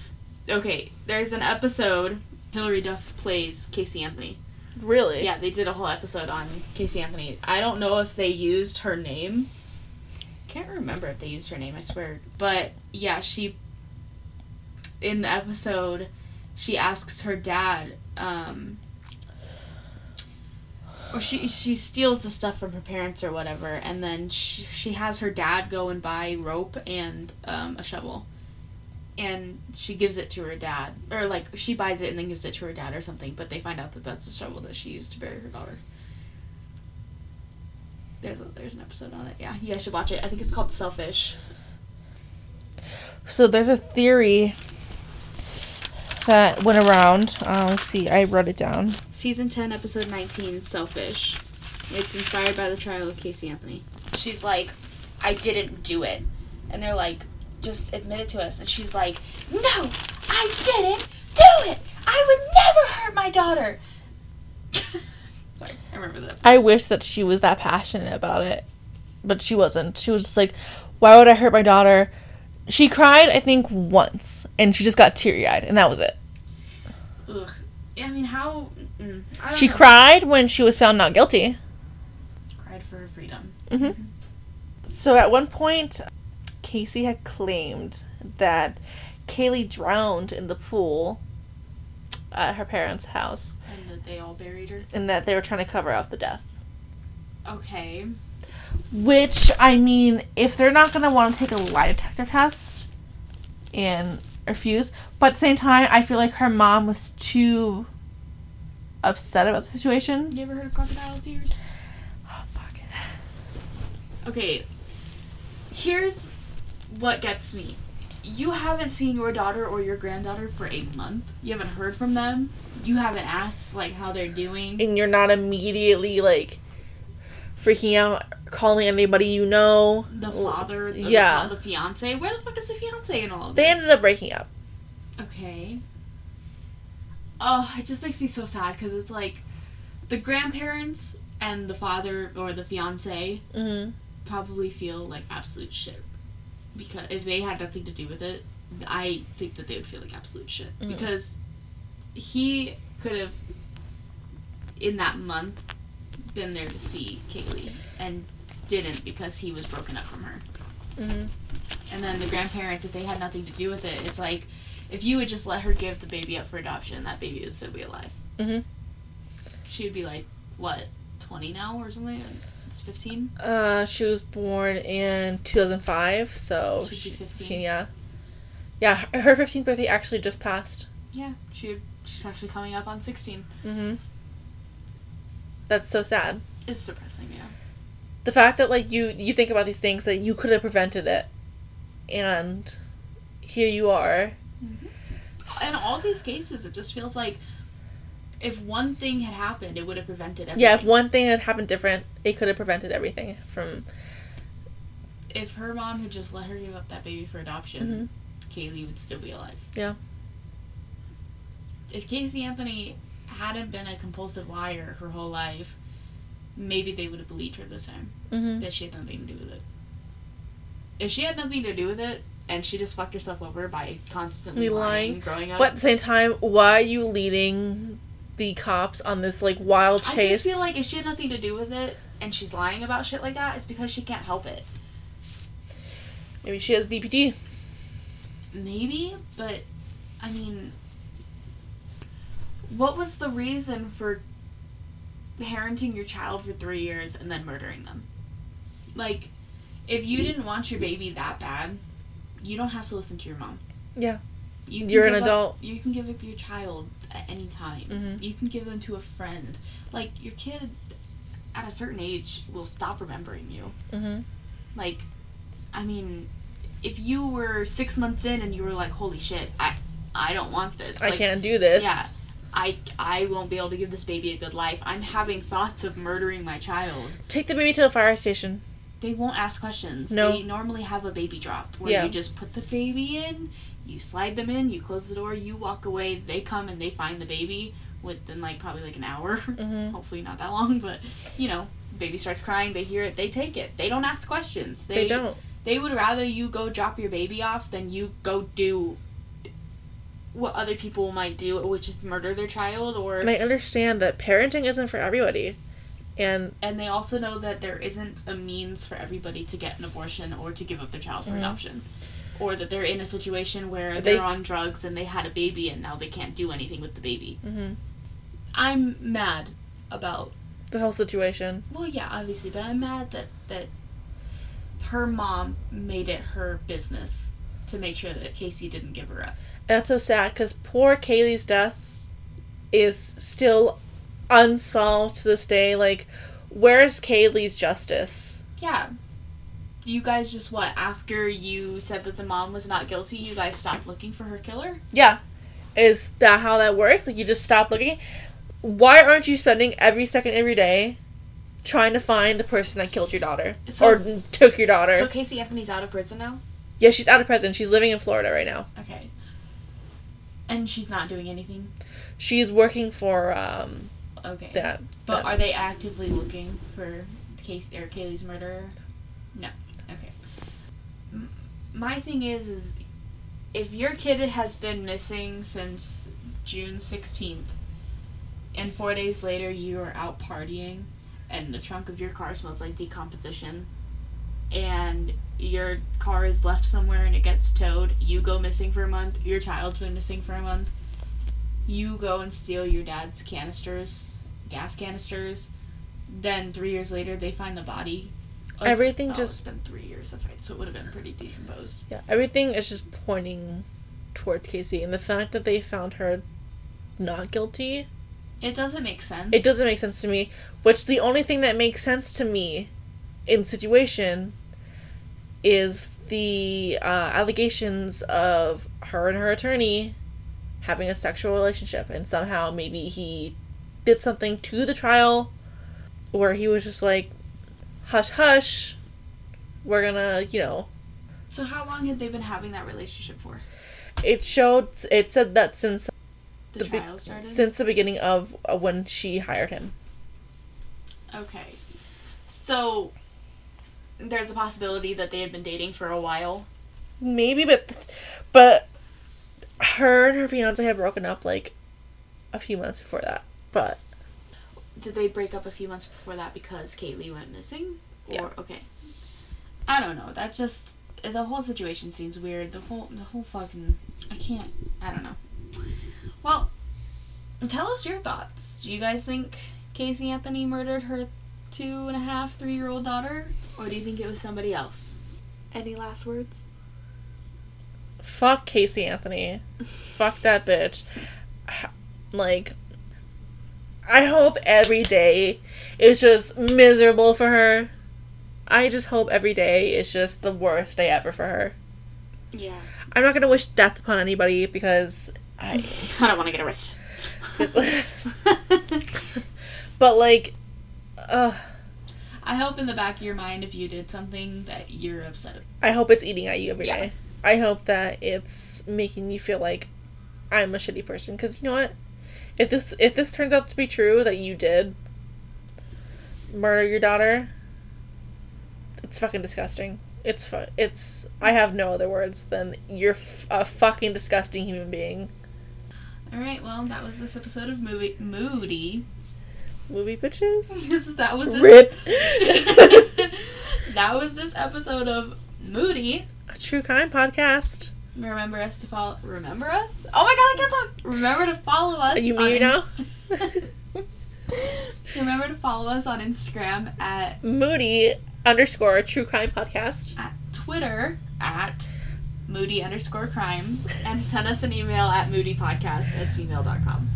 Okay, there's an episode Hilary Duff plays Casey Anthony. Really? Yeah, they did a whole episode on Casey Anthony. I don't know if they used her name. Can't remember if they used her name, I swear. But yeah, she in the episode she asks her dad um or she she steals the stuff from her parents or whatever and then she, she has her dad go and buy rope and um, a shovel. And she gives it to her dad or like she buys it and then gives it to her dad or something but they find out that that's the shovel that she used to bury her daughter. There's, a, there's an episode on it. Yeah you guys should watch it. I think it's called selfish. So there's a theory that went around. Uh, let's see, I wrote it down. season 10 episode 19 selfish it's inspired by the trial of casey anthony she's like i didn't do it and they're like just admit it to us and she's like no i didn't do it i would never hurt my daughter [laughs] sorry i remember that I wish that she was that passionate about it, but she wasn't. She was just like, "Why would I hurt my daughter?" She cried, I think, once, and she just got teary eyed, and that was it. Ugh. I mean how mm, I She know. cried when she was found not guilty. cried for her freedom hmm So at one point, Casey had claimed that Caylee drowned in the pool at her parents' house And that they all buried her. and that they were trying to cover up the death. Okay. Which, I mean, if they're not going to want to take a lie detector test and refuse, but at the same time, I feel like her mom was too upset about the situation. You ever heard of crocodile tears? Oh, fuck. Okay. Here's what gets me. You haven't seen your daughter or your granddaughter for a month. You haven't heard from them. You haven't asked like how they're doing. And you're not immediately, like, freaking out, calling anybody you know. The father, the, Yeah. the, the fiance. Where the fuck is the fiance in all of They this? ended up breaking up. Okay. Oh, it just makes me so sad because it's like the grandparents and the father or the fiance Mm-hmm. probably feel like absolute shit because if they had nothing to do with it, I think that they would feel like absolute shit Mhm. because he could have in that month been there to see Caylee and didn't because he was broken up from her. Mm-hmm. And then the grandparents, if they had nothing to do with it, it's like if you would just let her give the baby up for adoption, that baby would still be alive. Mm-hmm. She would be like, what, 20 now or something? 15? Uh, she was born in 2005, so She'd be she- 15. yeah, yeah. her- 15th birthday actually just passed. Yeah, she she's actually coming up on 16. Mm-hmm. That's so sad. It's depressing, yeah. The fact that like you you think about these things that you could have prevented it, and here you are. Mm-hmm. In all these cases, it just feels like if one thing had happened, it would have prevented everything. Yeah, if one thing had happened different, it could have prevented everything from. if her mom had just let her give up that baby for adoption, mm-hmm. Caylee would still be alive. Yeah. If Casey Anthony hadn't been a compulsive liar her whole life, maybe they would have believed her this time Mm-hmm. that she had nothing to do with it. If she had nothing to do with it and she just fucked herself over by constantly Lying. lying, growing up, But at the same time, why are you leading the cops on this like wild chase? I just feel like if she had nothing to do with it and she's lying about shit like that, it's because she can't help it. maybe she has BPD. Maybe, but I mean, what was the reason for parenting your child for three years and then murdering them? Like, if you didn't want your baby that bad, you don't have to listen to your mom. Yeah. You You're an give up- adult. you can give up your child at any time. Mhm. You can give them to a friend. Like your kid, at a certain age, will stop remembering you. Mm-hmm. Like, I mean, if you were six months in and you were like, "Holy shit, I, I don't want this. I like, can't do this. Yeah. I, I won't be able to give this baby a good life. I'm having thoughts of murdering my child. Take the baby to the fire station. They won't ask questions. No. They normally have a baby drop where Yeah. you just put the baby in, you slide them in, you close the door, you walk away, they come and they find the baby within like probably like an hour. [laughs] Mhm. Hopefully not that long, but you know, baby starts crying, they hear it, they take it. They don't ask questions. They, don't. They would rather you go drop your baby off than you go do what other people might do, which is murder their child or And I understand that parenting isn't for everybody. And and they also know that there isn't a means for everybody to get an abortion or to give up their child for Mhm. adoption or that they're in a situation where They- they're on drugs and they had a baby and now they can't do anything with the baby mhm, i'm mad about the whole situation. well yeah obviously but i'm mad that that her mom made it her business to make sure that casey didn't give her up that's so sad because poor Caylee's death is still unsolved to this day. Like, where's Caylee's justice? yeah you guys just what after you said that the mom was not guilty you guys stopped looking for her killer Yeah. Is that how that works? Like, you just stop looking? Why aren't you spending every second every day trying to find the person that killed your daughter? So- or took your daughter? so casey anthony's out of prison now Yeah, she's out of prison. She's living in Florida right now. Okay. And she's not doing anything. She's working for um Okay. that. But that- are they actively looking for Case or Caylee's murderer? No. Okay. My thing is, is if your kid has been missing since June sixteenth, and four days later you are out partying, and the trunk of your car smells like decomposition, and your car is left somewhere and it gets towed, you go missing for a month, your child's been missing for a month, you go and steal your dad's canisters, gas canisters, then three years later they find the body. Oh, Everything oh, just- it's been three years. That's right. So it would have been pretty decomposed. Yeah, everything is just pointing towards Casey, and the fact that they found her not guilty, It doesn't make sense. it doesn't make sense to me. Which the only thing that makes sense to me in situation is the uh, allegations of her and her attorney having a sexual relationship, and somehow maybe he did something to the trial where he was just like, hush, hush, we're gonna, you know, So how long had they been having that relationship for? it showed it said that since The, the be- trial started. since the beginning of uh, when she hired him okay. So there's a possibility that they had been dating for a while. maybe but but her and her fiance had broken up like a few months before that but Did they break up a few months before that because Caylee went missing? Or Yeah. okay. I don't know. That just the whole situation seems weird. The whole the whole fucking I can't I don't know. Well, tell us your thoughts. Do you guys think Casey Anthony murdered her two and a half, three year old daughter? Or do you think it was somebody else? Any last words? fuck casey anthony fuck that bitch like i hope every day is just miserable for her i just hope every day is just the worst day ever for her Yeah. i'm not gonna wish death upon anybody because i [laughs] I don't want to get arrested. [laughs] but like uh I hope in the back of your mind, if you did something, that you're upset. I hope it's eating at you every Yeah. day. I hope that it's making you feel like I'm a shitty person. Because you know what? If this if this turns out to be true that you did murder your daughter, it's fucking disgusting. It's fu- it's I have no other words than you're f- a fucking disgusting human being. All right, well, that was this episode of movie Moody. Movie bitches. This [laughs] that was this Rip. [laughs] that was this episode of Moody. a true crime podcast. Remember us to follow. Remember us? Oh my god, I can't talk. Remember to follow us. Are you on me now? Inst- [laughs] Remember to follow us on Instagram at Moody underscore true crime podcast. at Twitter at moody underscore crime and send us an email at moodypodcast at gmail.com.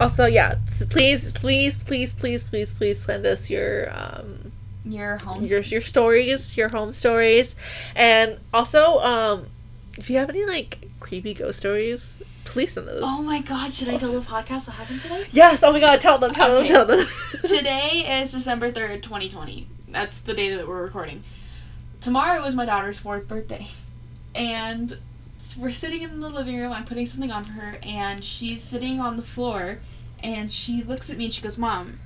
Also, yeah, please, please, please, please, please, please send us your um Your home. your your stories, your home stories, and also um if you have any like creepy ghost stories, please send those. oh my god, should I tell the podcast what happened today? Yes! Oh my god! Tell them! Tell Okay. them! Tell them! [laughs] Today is December 3rd, 2020. That's the day that we're recording. Tomorrow is my daughter's fourth birthday. And we're sitting in the living room. I'm putting something on for her. And she's sitting on the floor. And she looks at me and she goes, Mom,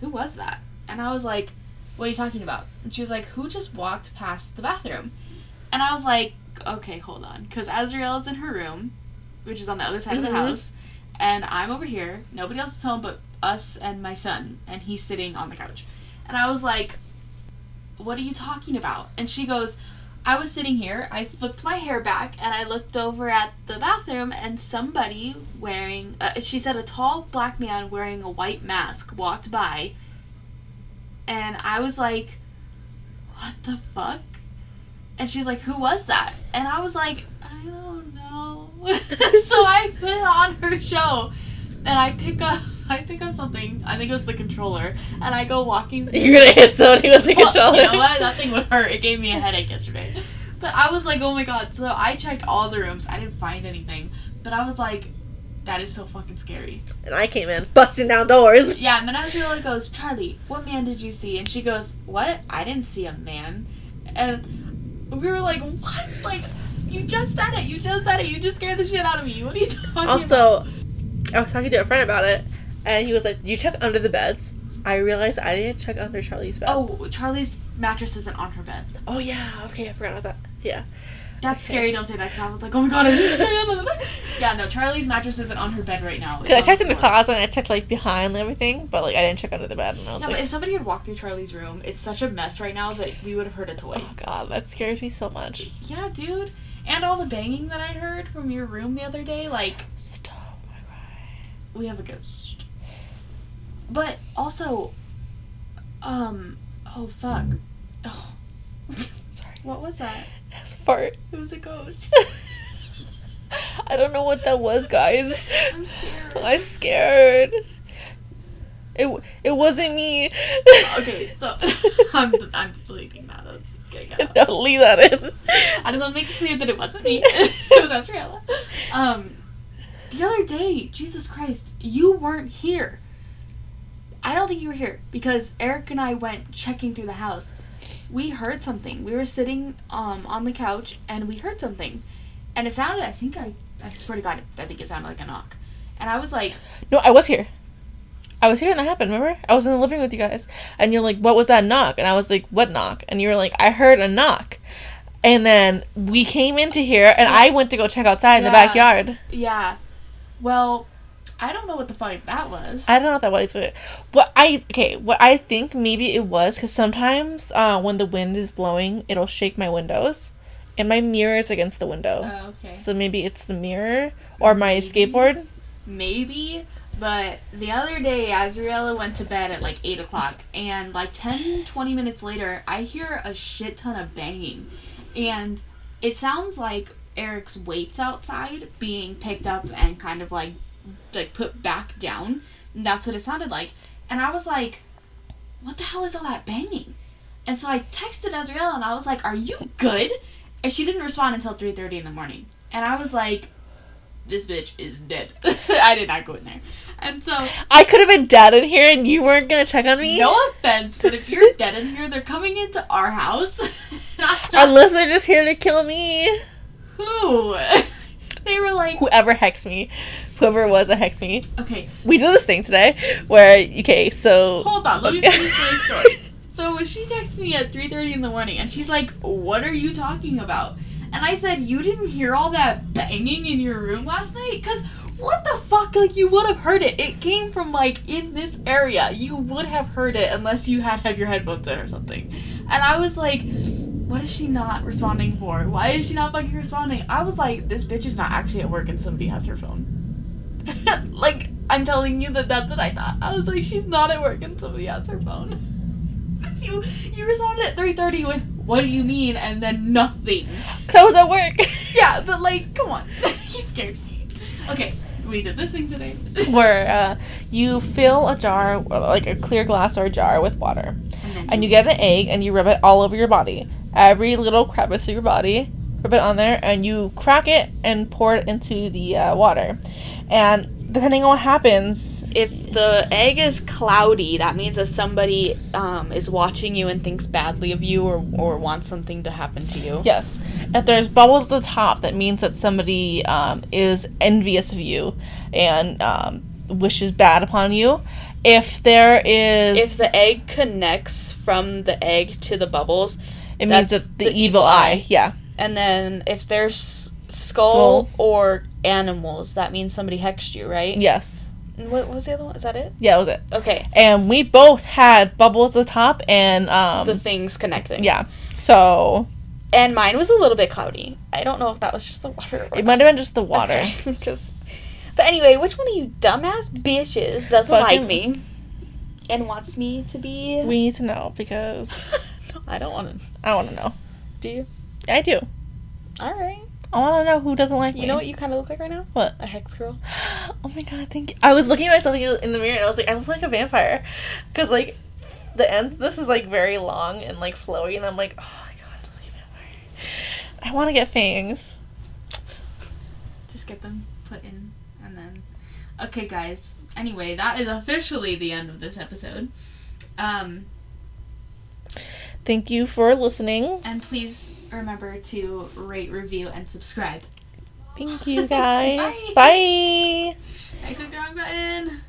who was that? And I was like, What are you talking about? And she was like, Who just walked past the bathroom? And I was like, Okay, hold on. Because Azriella is in her room, which is on the other side of Mhm. the house. And I'm over here. Nobody else is home but us and my son. And he's sitting on the couch. And I was like, What are you talking about? And she goes, I was sitting here, I flipped my hair back, and I looked over at the bathroom, and somebody wearing, uh, she said, a tall black man wearing a white mask walked by. And I was like, What the fuck? And she's like, Who was that? And I was like, I don't know. [laughs] so I put on her show, and I pick up. [laughs] I pick up something. I think it was the controller, and I go walking. [laughs] You're gonna hit somebody with the Well, controller. You know what? That thing would hurt. It gave me a headache yesterday. But I was like, oh my god. So I checked all the rooms. I didn't find anything. But I was like, that is so fucking scary. And I came in busting down doors. Yeah, and then Azriella goes, Charlie, what man did you see? And she goes, What? I didn't see a man. And we were like, What? Like, you just said it. You just said it. You just scared the shit out of me. What are you [laughs] talking about? Also, I was talking to a friend about it, and he was like, you check under the beds?" I realized I didn't check under Charlie's bed. Oh, Charlie's mattress isn't on her bed. oh yeah. Okay, I forgot about that. Yeah. That's scary. Don't say that because I was like, oh my god. [laughs] yeah, no. Charlie's mattress isn't on her bed right now. Cause I checked in the closet and I checked like behind everything, but like I didn't check under the bed and I was Yeah, but if somebody had walked through Charlie's room, it's such a mess right now that we would have heard a toy. oh god, that scares me so much. Yeah, dude. And all the banging that I heard from your room the other day, like Stop my we have a ghost. But also, um, oh fuck. Oh, [laughs] Sorry, what was that? that was a fart. It was a ghost. [laughs] I don't know what that was, guys. I'm scared. I'm scared. It it wasn't me. [laughs] Okay, so I'm I'm deleting that. That's getting out. Don't leave that in. I just want to make it clear that it wasn't me. it was Australia. Um, the other day, Jesus Christ, you weren't here. I don't think you were here because Eric and I went checking through the house. We heard something. We were sitting um on the couch and we heard something, and it sounded. I think I. I swear to God, I think it sounded like a knock, and I was like, No, I was here. I was here when that happened, remember? I was in the living room with you guys. And you're like, what was that knock? And I was like, what knock? And you were like, I heard a knock. And then we came into here and I went to go check outside in the backyard. yeah. Well, I don't know what the fuck that was. I don't know if that was it. What I okay, what I think maybe it was because sometimes uh, when the wind is blowing, it'll shake my windows, and my mirror is against the window. Oh, okay. So maybe it's the mirror or my Maybe. skateboard. maybe but the other day azriella went to bed at like 8 o'clock and like 10 20 minutes later i hear a shit ton of banging and it sounds like eric's weights outside being picked up and kind of like like put back down and that's what it sounded like and i was like what the hell is all that banging and so i texted Azriella and i was like are you good and she didn't respond until 3.30 in the morning and i was like this bitch is dead. [laughs] I did not go in there. And so, I could have been dead in here and you weren't gonna check on me. no offense, but if you're dead in here, they're coming into our house. [laughs] Unless they're just here to kill me. Who? [laughs] They were like, Whoever hexed me, whoever it was that hexed me. okay, We did this thing today where okay, so hold on, let me finish my story. [laughs] So when she texted me at 3.30 in the morning, and she's like, what are you talking about? And I said, you didn't hear all that banging in your room last night? Because what the fuck? Like, you would have heard it. It came from, like, in this area. You would have heard it unless you had had your headphones in or something. And I was like, what is she not responding for? Why is she not fucking responding? I was like, this bitch is not actually at work and somebody has her phone. [laughs] like, I'm telling you that that's what I thought. I was like, she's not at work and somebody has her phone. [laughs] you you responded at 3:30 with what do you mean and then nothing. Cause I was at work. [laughs] Yeah, but like, come on, you scared me. Okay, we did this thing today. where uh, you fill a jar, like a clear glass or a jar, with water, and you get an egg and you rub it all over your body, every little crevice of your body, rub it on there, and you crack it and pour it into the uh, water, and depending on what happens, if the egg is cloudy, that means that somebody um, is watching you and thinks badly of you or, or wants something to happen to you. yes, if there's bubbles at the top, that means that somebody um, is envious of you and um, wishes bad upon you. If there is, If the egg connects from the egg to the bubbles, it means that the, the evil evil eye, eye. yeah. And then if there's skull Souls. or animals, that means somebody hexed you, right? Yes. And what was the other one? Is that it? Yeah, that was it. Okay. And we both had bubbles at the top and um The things connecting. yeah. So And mine was a little bit cloudy. I don't know if that was just the water. Or it might have been just the water. Okay, [laughs] 'cause- but anyway, which one of you dumbass bitches doesn't Fucking- like me and wants me to be? We need to know because [laughs] no, I don't want to. I want to know. Do you? I do. All right. I want to know who doesn't like me. You know what you kind of look like right now? What? A hex girl. [gasps] Oh my god, thank you. I was looking at myself in the mirror and I was like, I look like a vampire. Because, like, the ends, this is, like, very long and, like, flowy. And I'm like, oh my god, I look like a vampire. I want to get fangs. Just get them put in and then. Okay, guys. Anyway, that is officially the end of this episode. Um, Thank you for listening. and please remember to rate, review, and subscribe. Thank you, [laughs] guys. Bye. Bye. I clicked the wrong button.